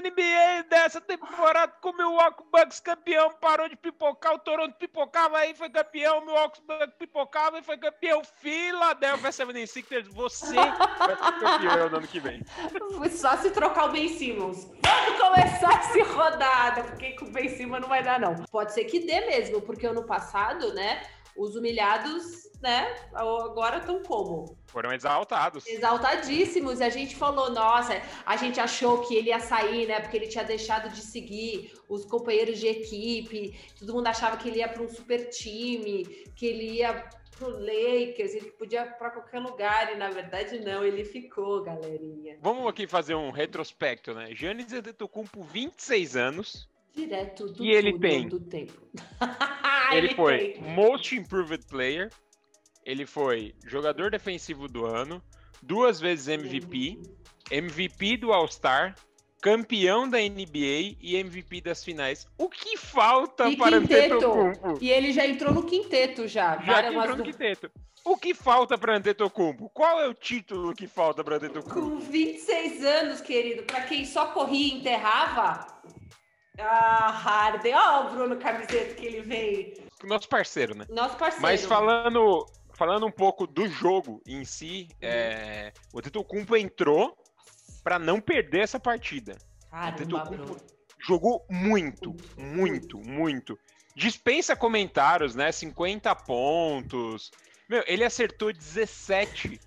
NBA dessa temporada com o Milwaukee Bucks campeão, parou de pipocar, o Toronto pipocava aí, foi campeão, o Milwaukee Bucks pipocava e foi campeão. Philadelphia 76ers, você vai ser campeão no ano que vem. Só se trocar o Ben Simmons. Quando começar essa rodada, porque com o Ben Simmons não vai dar não. Pode ser que dê mesmo, porque ano passado, né, os humilhados, né, agora estão como? Foram exaltados. Exaltadíssimos. E a gente falou, nossa, a gente achou que ele ia sair, né, porque ele tinha deixado de seguir os companheiros de equipe. Todo mundo achava que ele ia para um super time, que ele ia pro Lakers, ele podia para qualquer lugar e na verdade não, ele ficou, galerinha. Vamos aqui fazer um retrospecto, né? Giannis Antetokounmpo, 26 anos, Direto do e ele tem do tempo. ele, ele foi tem. Most Improved Player, ele foi jogador defensivo do ano, duas vezes MVP, MVP do All-Star, campeão da NBA e MVP das finais. O que falta e para quinteto. Antetokounmpo? E ele já entrou no quinteto já. Já entrou no quinteto. O que falta para Antetokounmpo? Qual é o título que falta para Antetokounmpo? Com 26 anos, querido, para quem só corria e enterrava, ah, Harden, ó, o Bruno Camiseta que ele veio. Nosso parceiro, né? Nosso parceiro. Mas falando, falando um pouco do jogo em si, uhum. é, o entrou para não perder essa partida. Caramba, Bruno. jogou muito, muito, muito. Dispensa comentários, né? 50 pontos. Meu, ele acertou 17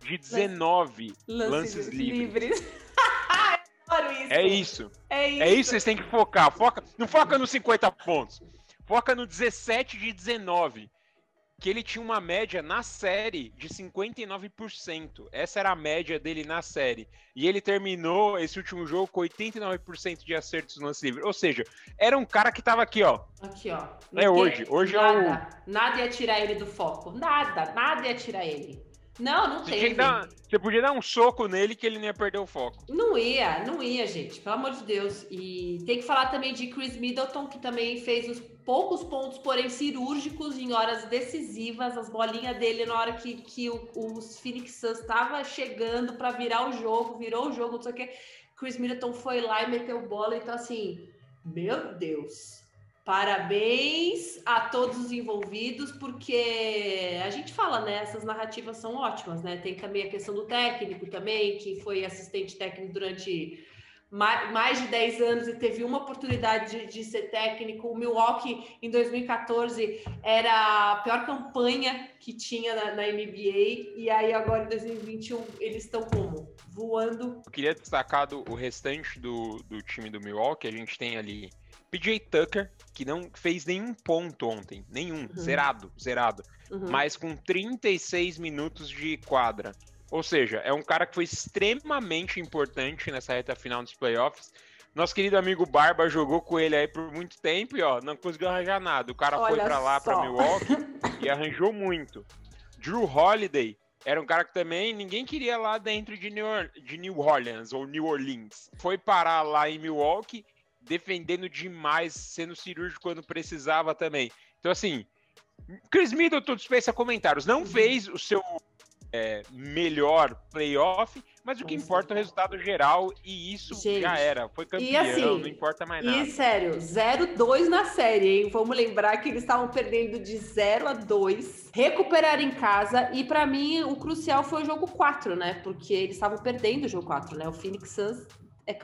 de 19 lances, lances livres. livres. É isso. É isso. É isso vocês têm que focar. Foca, não foca nos 50 pontos. Foca no 17 de 19. Que ele tinha uma média na série de 59%. Essa era a média dele na série. E ele terminou esse último jogo com 89% de acertos no lance livre. Ou seja, era um cara que tava aqui, ó. Aqui, ó. É hoje. Hoje nada, é o. Nada ia tirar ele do foco. Nada, nada ia tirar ele. Não, não você teve. Dar, você podia dar um soco nele que ele não ia perder o foco. Não ia, não ia, gente. Pelo amor de Deus. E tem que falar também de Chris Middleton, que também fez os poucos pontos, porém cirúrgicos, em horas decisivas. As bolinhas dele na hora que, que o, os Phoenix Suns estava chegando para virar o jogo, virou o jogo, não sei o que. Chris Middleton foi lá e meteu bola. Então, assim, meu Deus. Parabéns a todos os envolvidos, porque a gente fala, né? Essas narrativas são ótimas, né? Tem também a questão do técnico também, que foi assistente técnico durante mais de 10 anos e teve uma oportunidade de, de, ser técnico. O Milwaukee, em 2014, era a pior campanha que tinha na, na NBA, e aí agora em 2021 eles estão como? Voando. Eu queria destacar do, o restante do, do time do Milwaukee, a gente tem ali PJ Tucker, que não fez nenhum ponto ontem, nenhum, uhum. zerado, zerado, uhum. mas com 36 minutos de quadra. Ou seja, é um cara que foi extremamente importante nessa reta final dos playoffs. Nosso querido amigo Barba jogou com ele aí por muito tempo e ó, não conseguiu arranjar nada. O cara Olha foi para lá, para Milwaukee e arranjou muito. Drew Holiday era um cara que também ninguém queria lá dentro de New, de New Orleans ou New Orleans. Foi parar lá em Milwaukee defendendo demais, sendo cirúrgico quando precisava também. Então, assim, Chris Middleton dispensa comentários. Não fez o seu é, melhor playoff, mas o que importa é o resultado geral e isso Gente, já era. Foi campeão, assim, não importa mais nada. E sério, 0-2 na série, hein? Vamos lembrar que eles estavam perdendo de 0 a 2, recuperar em casa e para mim o crucial foi o jogo 4, né? Porque eles estavam perdendo o jogo 4, né? O Phoenix Suns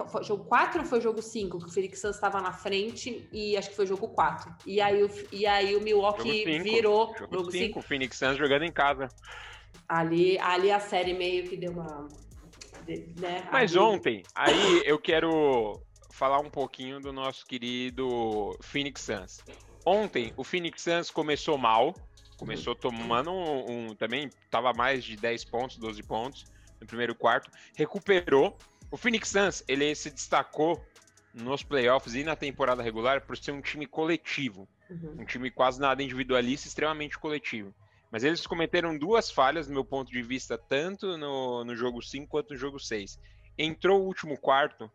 foi jogo 4 ou foi jogo 5? Que o Phoenix Suns estava na frente e acho que foi jogo 4. E aí o, e aí o Milwaukee jogo virou. Jogo 5, o Phoenix Suns jogando em casa. Ali, ali a série meio que deu uma. Né, Mas ali... ontem, aí eu quero falar um pouquinho do nosso querido Phoenix Suns. Ontem, o Phoenix Suns começou mal, começou tomando um, um, Também estava mais de 10 pontos, 12 pontos no primeiro quarto, recuperou o Phoenix Suns, ele se destacou nos playoffs e na temporada regular por ser um time coletivo. Uhum. Um time quase nada individualista, extremamente coletivo. Mas eles cometeram duas falhas, do meu ponto de vista, tanto no, no jogo 5 quanto no jogo 6. Entrou o último quarto,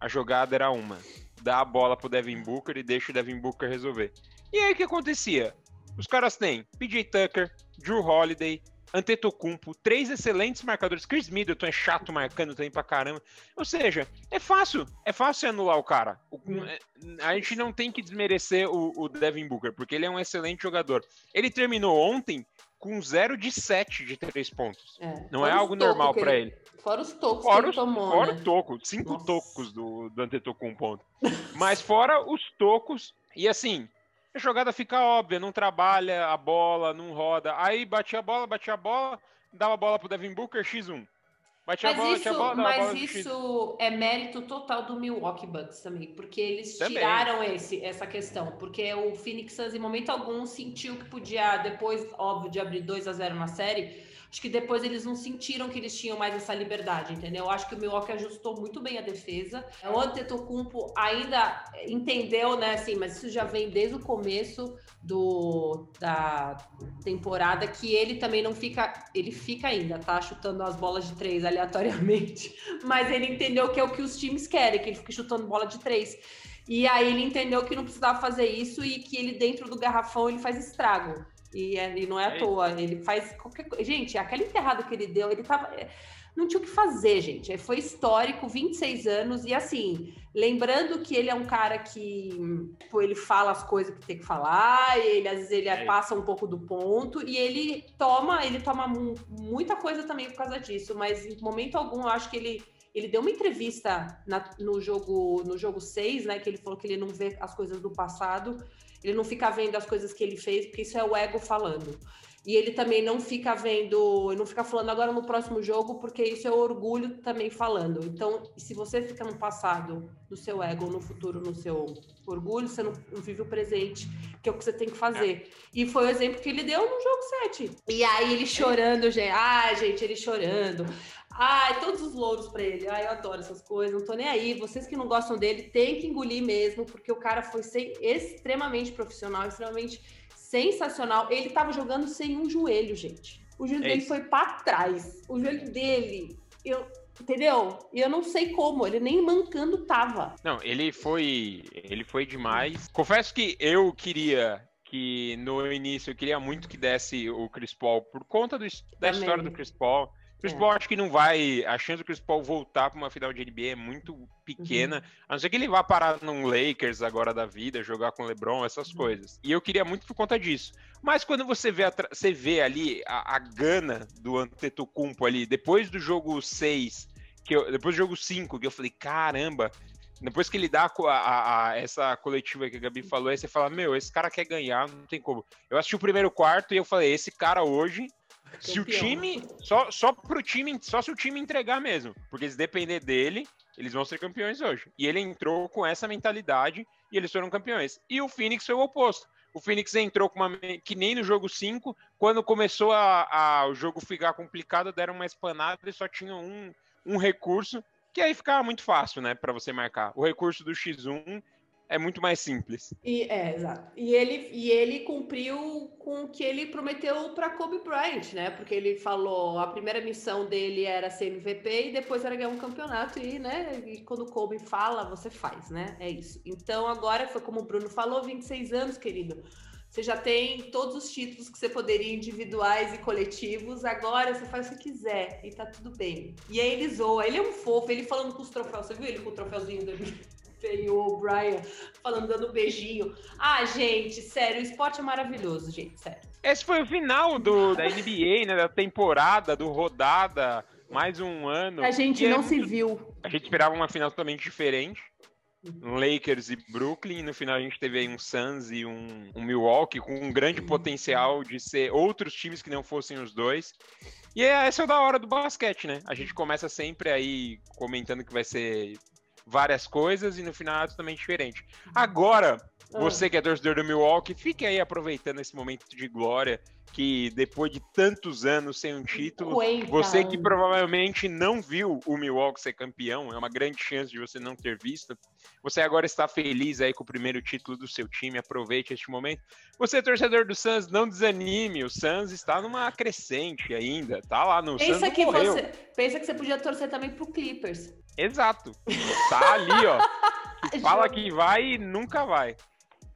a jogada era uma: dá a bola pro Devin Booker e deixa o Devin Booker resolver. E aí o que acontecia? Os caras têm PJ Tucker, Drew Holiday, Antetokounmpo, três excelentes marcadores. Chris Middleton é chato marcando também pra caramba. Ou seja, é fácil, é fácil anular o cara. O, hum. é, a gente não tem que desmerecer o, o Devin Booker, porque ele é um excelente jogador. Ele terminou ontem com 0 de 7 de 3 pontos. É. Não é algo normal para ele. Fora os tocos fora que ele tomou, Fora né? toco, cinco Nossa. tocos do, do Antetokounmpo. Mas fora os tocos, e assim, a jogada fica óbvia, não trabalha a bola, não roda. Aí batia a bola, batia a bola, dava a bola pro Devin Booker, X1. Batia mas a bola, isso, a bola, mas bola isso é mérito total do Milwaukee Bucks também, porque eles também. tiraram esse, essa questão, porque o Phoenix Suns em momento algum sentiu que podia, depois, óbvio, de abrir 2 a 0 na série, acho que depois eles não sentiram que eles tinham mais essa liberdade, entendeu? Eu acho que o Milwaukee ajustou muito bem a defesa. O Antetokounmpo ainda entendeu, né, assim, mas isso já vem desde o começo do, da temporada que ele também não fica, ele fica ainda, tá chutando as bolas de três aleatoriamente, mas ele entendeu que é o que os times querem, que ele fique chutando bola de três. E aí ele entendeu que não precisava fazer isso e que ele dentro do garrafão ele faz estrago. E, e não é à é toa, ele faz qualquer coisa. Gente, aquela enterrada que ele deu, ele tava. É, não tinha o que fazer, gente. Foi histórico, 26 anos, e assim, lembrando que ele é um cara que tipo, ele fala as coisas que tem que falar, ele às vezes ele é. passa um pouco do ponto, e ele toma, ele toma muita coisa também por causa disso, mas em momento algum eu acho que ele ele deu uma entrevista na, no jogo no jogo 6, né? Que ele falou que ele não vê as coisas do passado. Ele não fica vendo as coisas que ele fez, porque isso é o ego falando. E ele também não fica vendo, não fica falando agora no próximo jogo, porque isso é o orgulho também falando. Então, se você fica no passado, no seu ego, no futuro, no seu orgulho, você não, não vive o presente, que é o que você tem que fazer. É. E foi o exemplo que ele deu no jogo 7. E aí ele chorando, gente. Ai, gente, ele chorando. Ai, todos os louros para ele. Ai, eu adoro essas coisas, não tô nem aí. Vocês que não gostam dele, tem que engolir mesmo, porque o cara foi sem, extremamente profissional, extremamente sensacional. Ele tava jogando sem um joelho, gente. O joelho é dele foi para trás. O joelho dele, eu, entendeu? E eu não sei como, ele nem mancando tava. Não, ele foi, ele foi demais. Confesso que eu queria que no início eu queria muito que desse o Chris Paul por conta do, da Também. história do Chris Paul Chris é. Paul acho que não vai. A chance do Chris Paul voltar para uma final de NBA é muito pequena. Uhum. A não ser que ele vá parar num Lakers agora da vida, jogar com o LeBron, essas uhum. coisas. E eu queria muito por conta disso. Mas quando você vê, você vê ali a, a gana do Antetokounmpo ali, depois do jogo 6, que eu, depois do jogo 5, que eu falei, caramba, depois que ele dá a, a, a, essa coletiva que a Gabi falou, aí você fala, meu, esse cara quer ganhar, não tem como. Eu assisti o primeiro quarto e eu falei, esse cara hoje se o time. Só, só pro time. Só se o time entregar mesmo. Porque se depender dele, eles vão ser campeões hoje. E ele entrou com essa mentalidade e eles foram campeões. E o Phoenix foi o oposto. O Phoenix entrou com uma. que nem no jogo 5, quando começou a, a, o jogo ficar complicado, deram uma espanada e só tinham um, um recurso, que aí ficava muito fácil, né, para você marcar. O recurso do X1 é muito mais simples. E, é, exato. E ele, e ele cumpriu com o que ele prometeu para Kobe Bryant, né? Porque ele falou, a primeira missão dele era ser MVP e depois era ganhar um campeonato e, né? E quando Kobe fala, você faz, né? É isso. Então agora foi como o Bruno falou, 26 anos, querido. Você já tem todos os títulos que você poderia, individuais e coletivos. Agora você faz o que quiser e tá tudo bem. E aí ele zoa, ele é um fofo, ele falando com os troféus. Você viu ele com o troféuzinho do e o Brian falando, dando um beijinho. Ah, gente, sério, o esporte é maravilhoso, gente, sério. Esse foi o final do, da NBA, né? Da temporada, do rodada, mais um ano. A gente não é se viu. A gente esperava uma final totalmente diferente. Lakers e Brooklyn, no final a gente teve aí um Suns e um, um Milwaukee com um grande potencial de ser outros times que não fossem os dois. E é, essa é da hora do basquete, né? A gente começa sempre aí comentando que vai ser várias coisas e no final é totalmente diferente. Agora. Você que é torcedor do Milwaukee, fique aí aproveitando esse momento de glória que depois de tantos anos sem um título, você que provavelmente não viu o Milwaukee ser campeão, é uma grande chance de você não ter visto. Você agora está feliz aí com o primeiro título do seu time, aproveite este momento. Você torcedor do Suns, não desanime, o Suns está numa crescente ainda, tá lá no pensa Suns que você Pensa que você podia torcer também pro Clippers. Exato. Tá ali, ó. fala que vai e nunca vai.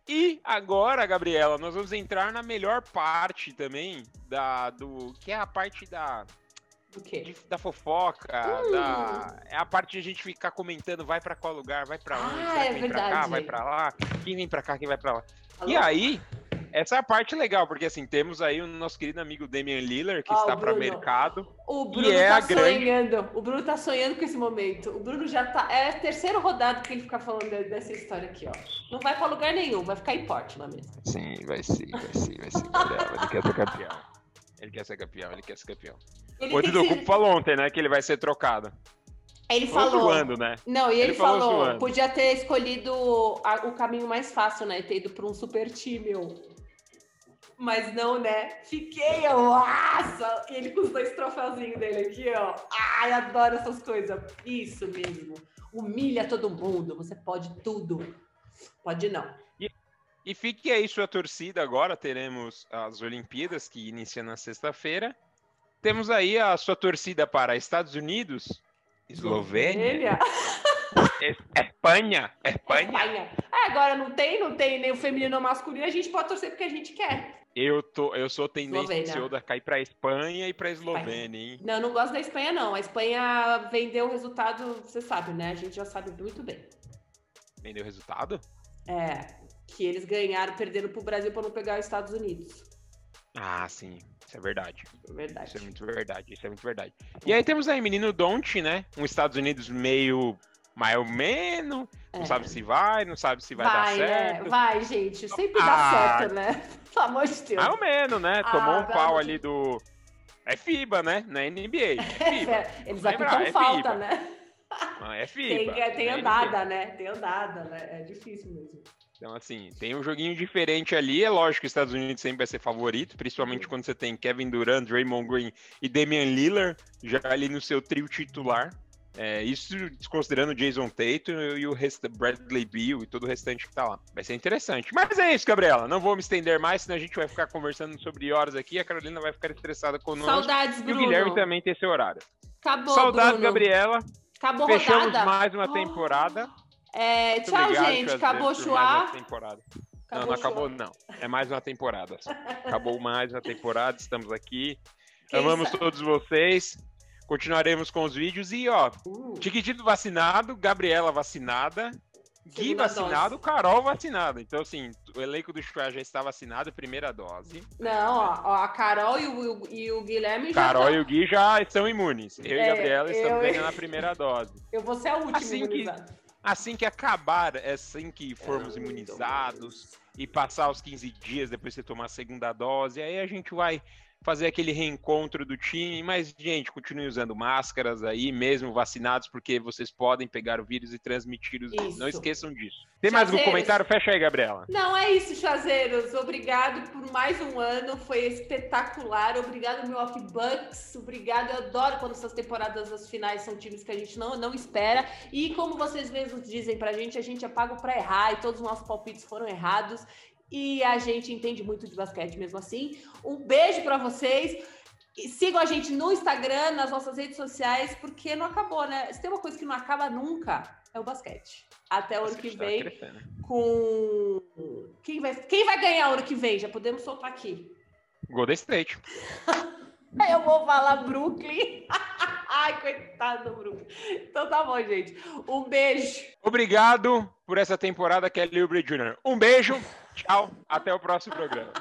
E agora, Gabriela, nós vamos entrar na melhor parte também da do que é a parte da de, da fofoca, uh. da é a parte de a gente ficar comentando, vai para qual lugar, vai para onde, ah, é vem para cá, vai para lá, quem vem para cá, quem vai para lá. Alô? E aí, essa é a parte legal, porque assim, temos aí o nosso querido amigo Damian Lillard, que oh, está para mercado. O Bruno é tá sonhando. Grande... O Bruno tá sonhando com esse momento. O Bruno já tá. É a terceira rodada que ele fica falando dessa história aqui, ó. Não vai para lugar nenhum, vai ficar em Portland mesmo. Sim, vai sim, vai sim, vai sim. ele quer ser campeão. Ele quer ser campeão, ele quer ser campeão. Ele o Dudu ser... falou ontem, né, que ele vai ser trocado. Ele falou. falou zoando, né? Não, e ele, ele falou, falou podia ter escolhido a, o caminho mais fácil, né? Ter ido para um super time. Mas não, né? Fiquei, eu, nossa! Ele com os dois troféuzinhos dele aqui, ó. Ai, adoro essas coisas. Isso mesmo. Humilha todo mundo. Você pode tudo. Pode não. E, e fique aí sua torcida agora. Teremos as Olimpíadas que iniciam na sexta-feira. Temos aí a sua torcida para Estados Unidos, Eslovênia. Espanha, Espanha. Espanha. É, agora não tem, não tem nem o feminino ou masculino, a gente pode torcer porque a gente quer. Eu, tô, eu sou tendencioso a cair para Espanha e para Eslovênia, hein? Não, não gosto da Espanha, não. A Espanha vendeu o resultado, você sabe, né? A gente já sabe muito bem. Vendeu o resultado? É, que eles ganharam, perderam pro Brasil para não pegar os Estados Unidos. Ah, sim. Isso é verdade. Verdade. Isso é muito verdade. Isso é muito verdade. E aí temos aí menino Don't, né? Um Estados Unidos meio mais ou menos. Não é. sabe se vai, não sabe se vai, vai dar certo. Né? Vai, gente. Sempre ah, dá certo, né? Pelo amor de Deus. Mais ou menos, né? Ah, Tomou um pau ali do. É FIBA, né? Não é NBA. É FIBA. É, eles apitam é falta, FIBA. né? Ah, é FIBA. Tem, tem andada, né? Tem andada, né? É difícil mesmo. Então, assim, tem um joguinho diferente ali. É lógico que os Estados Unidos sempre vai ser favorito, principalmente quando você tem Kevin Durant, Draymond Green e Damian Lillard já ali no seu trio titular. É, isso desconsiderando o Jason Tatum e o Bradley Beal e todo o restante que tá lá. Vai ser interessante. Mas é isso, Gabriela. Não vou me estender mais, senão a gente vai ficar conversando sobre horas aqui. A Carolina vai ficar estressada conosco. Saudades, Bruno. E o Guilherme também tem seu horário. Acabou, Saudades, Bruno. Gabriela. Acabou Fechamos rodada. mais uma temporada. É, tchau, obrigado, gente. Acabou Chua. Não, não acabou, não. É mais uma temporada. Acabou mais uma temporada, estamos aqui. Quem Amamos sabe? todos vocês. Continuaremos com os vídeos e, ó, uh. Tiquitito vacinado, Gabriela vacinada, Gui vacinado, dose. Carol vacinada. Então, assim, o elenco do Chua já está vacinado, primeira dose. Não, ó, ó a Carol e o, e o Guilherme já. Carol e o Gui já estão imunes. Eu é, e Gabriela estamos eu... ganhando a primeira dose. Eu vou ser a última assim imunizada. Que assim que acabar, assim que formos imunizados e passar os 15 dias depois de você tomar a segunda dose, aí a gente vai fazer aquele reencontro do time. Mas, gente, continue usando máscaras aí, mesmo vacinados, porque vocês podem pegar o vírus e transmitir os vírus. Não esqueçam disso. Tem mais um comentário? Fecha aí, Gabriela. Não, é isso, Chazeiros. Obrigado por mais um ano. Foi espetacular. Obrigado, meu Off Bucks. Obrigado. Eu adoro quando essas temporadas, as finais, são times que a gente não, não espera. E como vocês mesmos dizem pra gente, a gente é pago pra errar e todos os nossos palpites foram errados e a gente entende muito de basquete mesmo assim. Um beijo para vocês. E sigam a gente no Instagram, nas nossas redes sociais, porque não acabou, né? Se tem uma coisa que não acaba nunca, é o basquete. Até o ano que vem, com. Quem vai, quem vai ganhar o ano que vem? Já podemos soltar aqui. Golden State. Eu vou falar Brooklyn. Ai, coitado do Brooklyn. Então tá bom, gente. Um beijo. Obrigado por essa temporada, Kelly Oubre Jr. Um beijo. Tchau, até o próximo programa.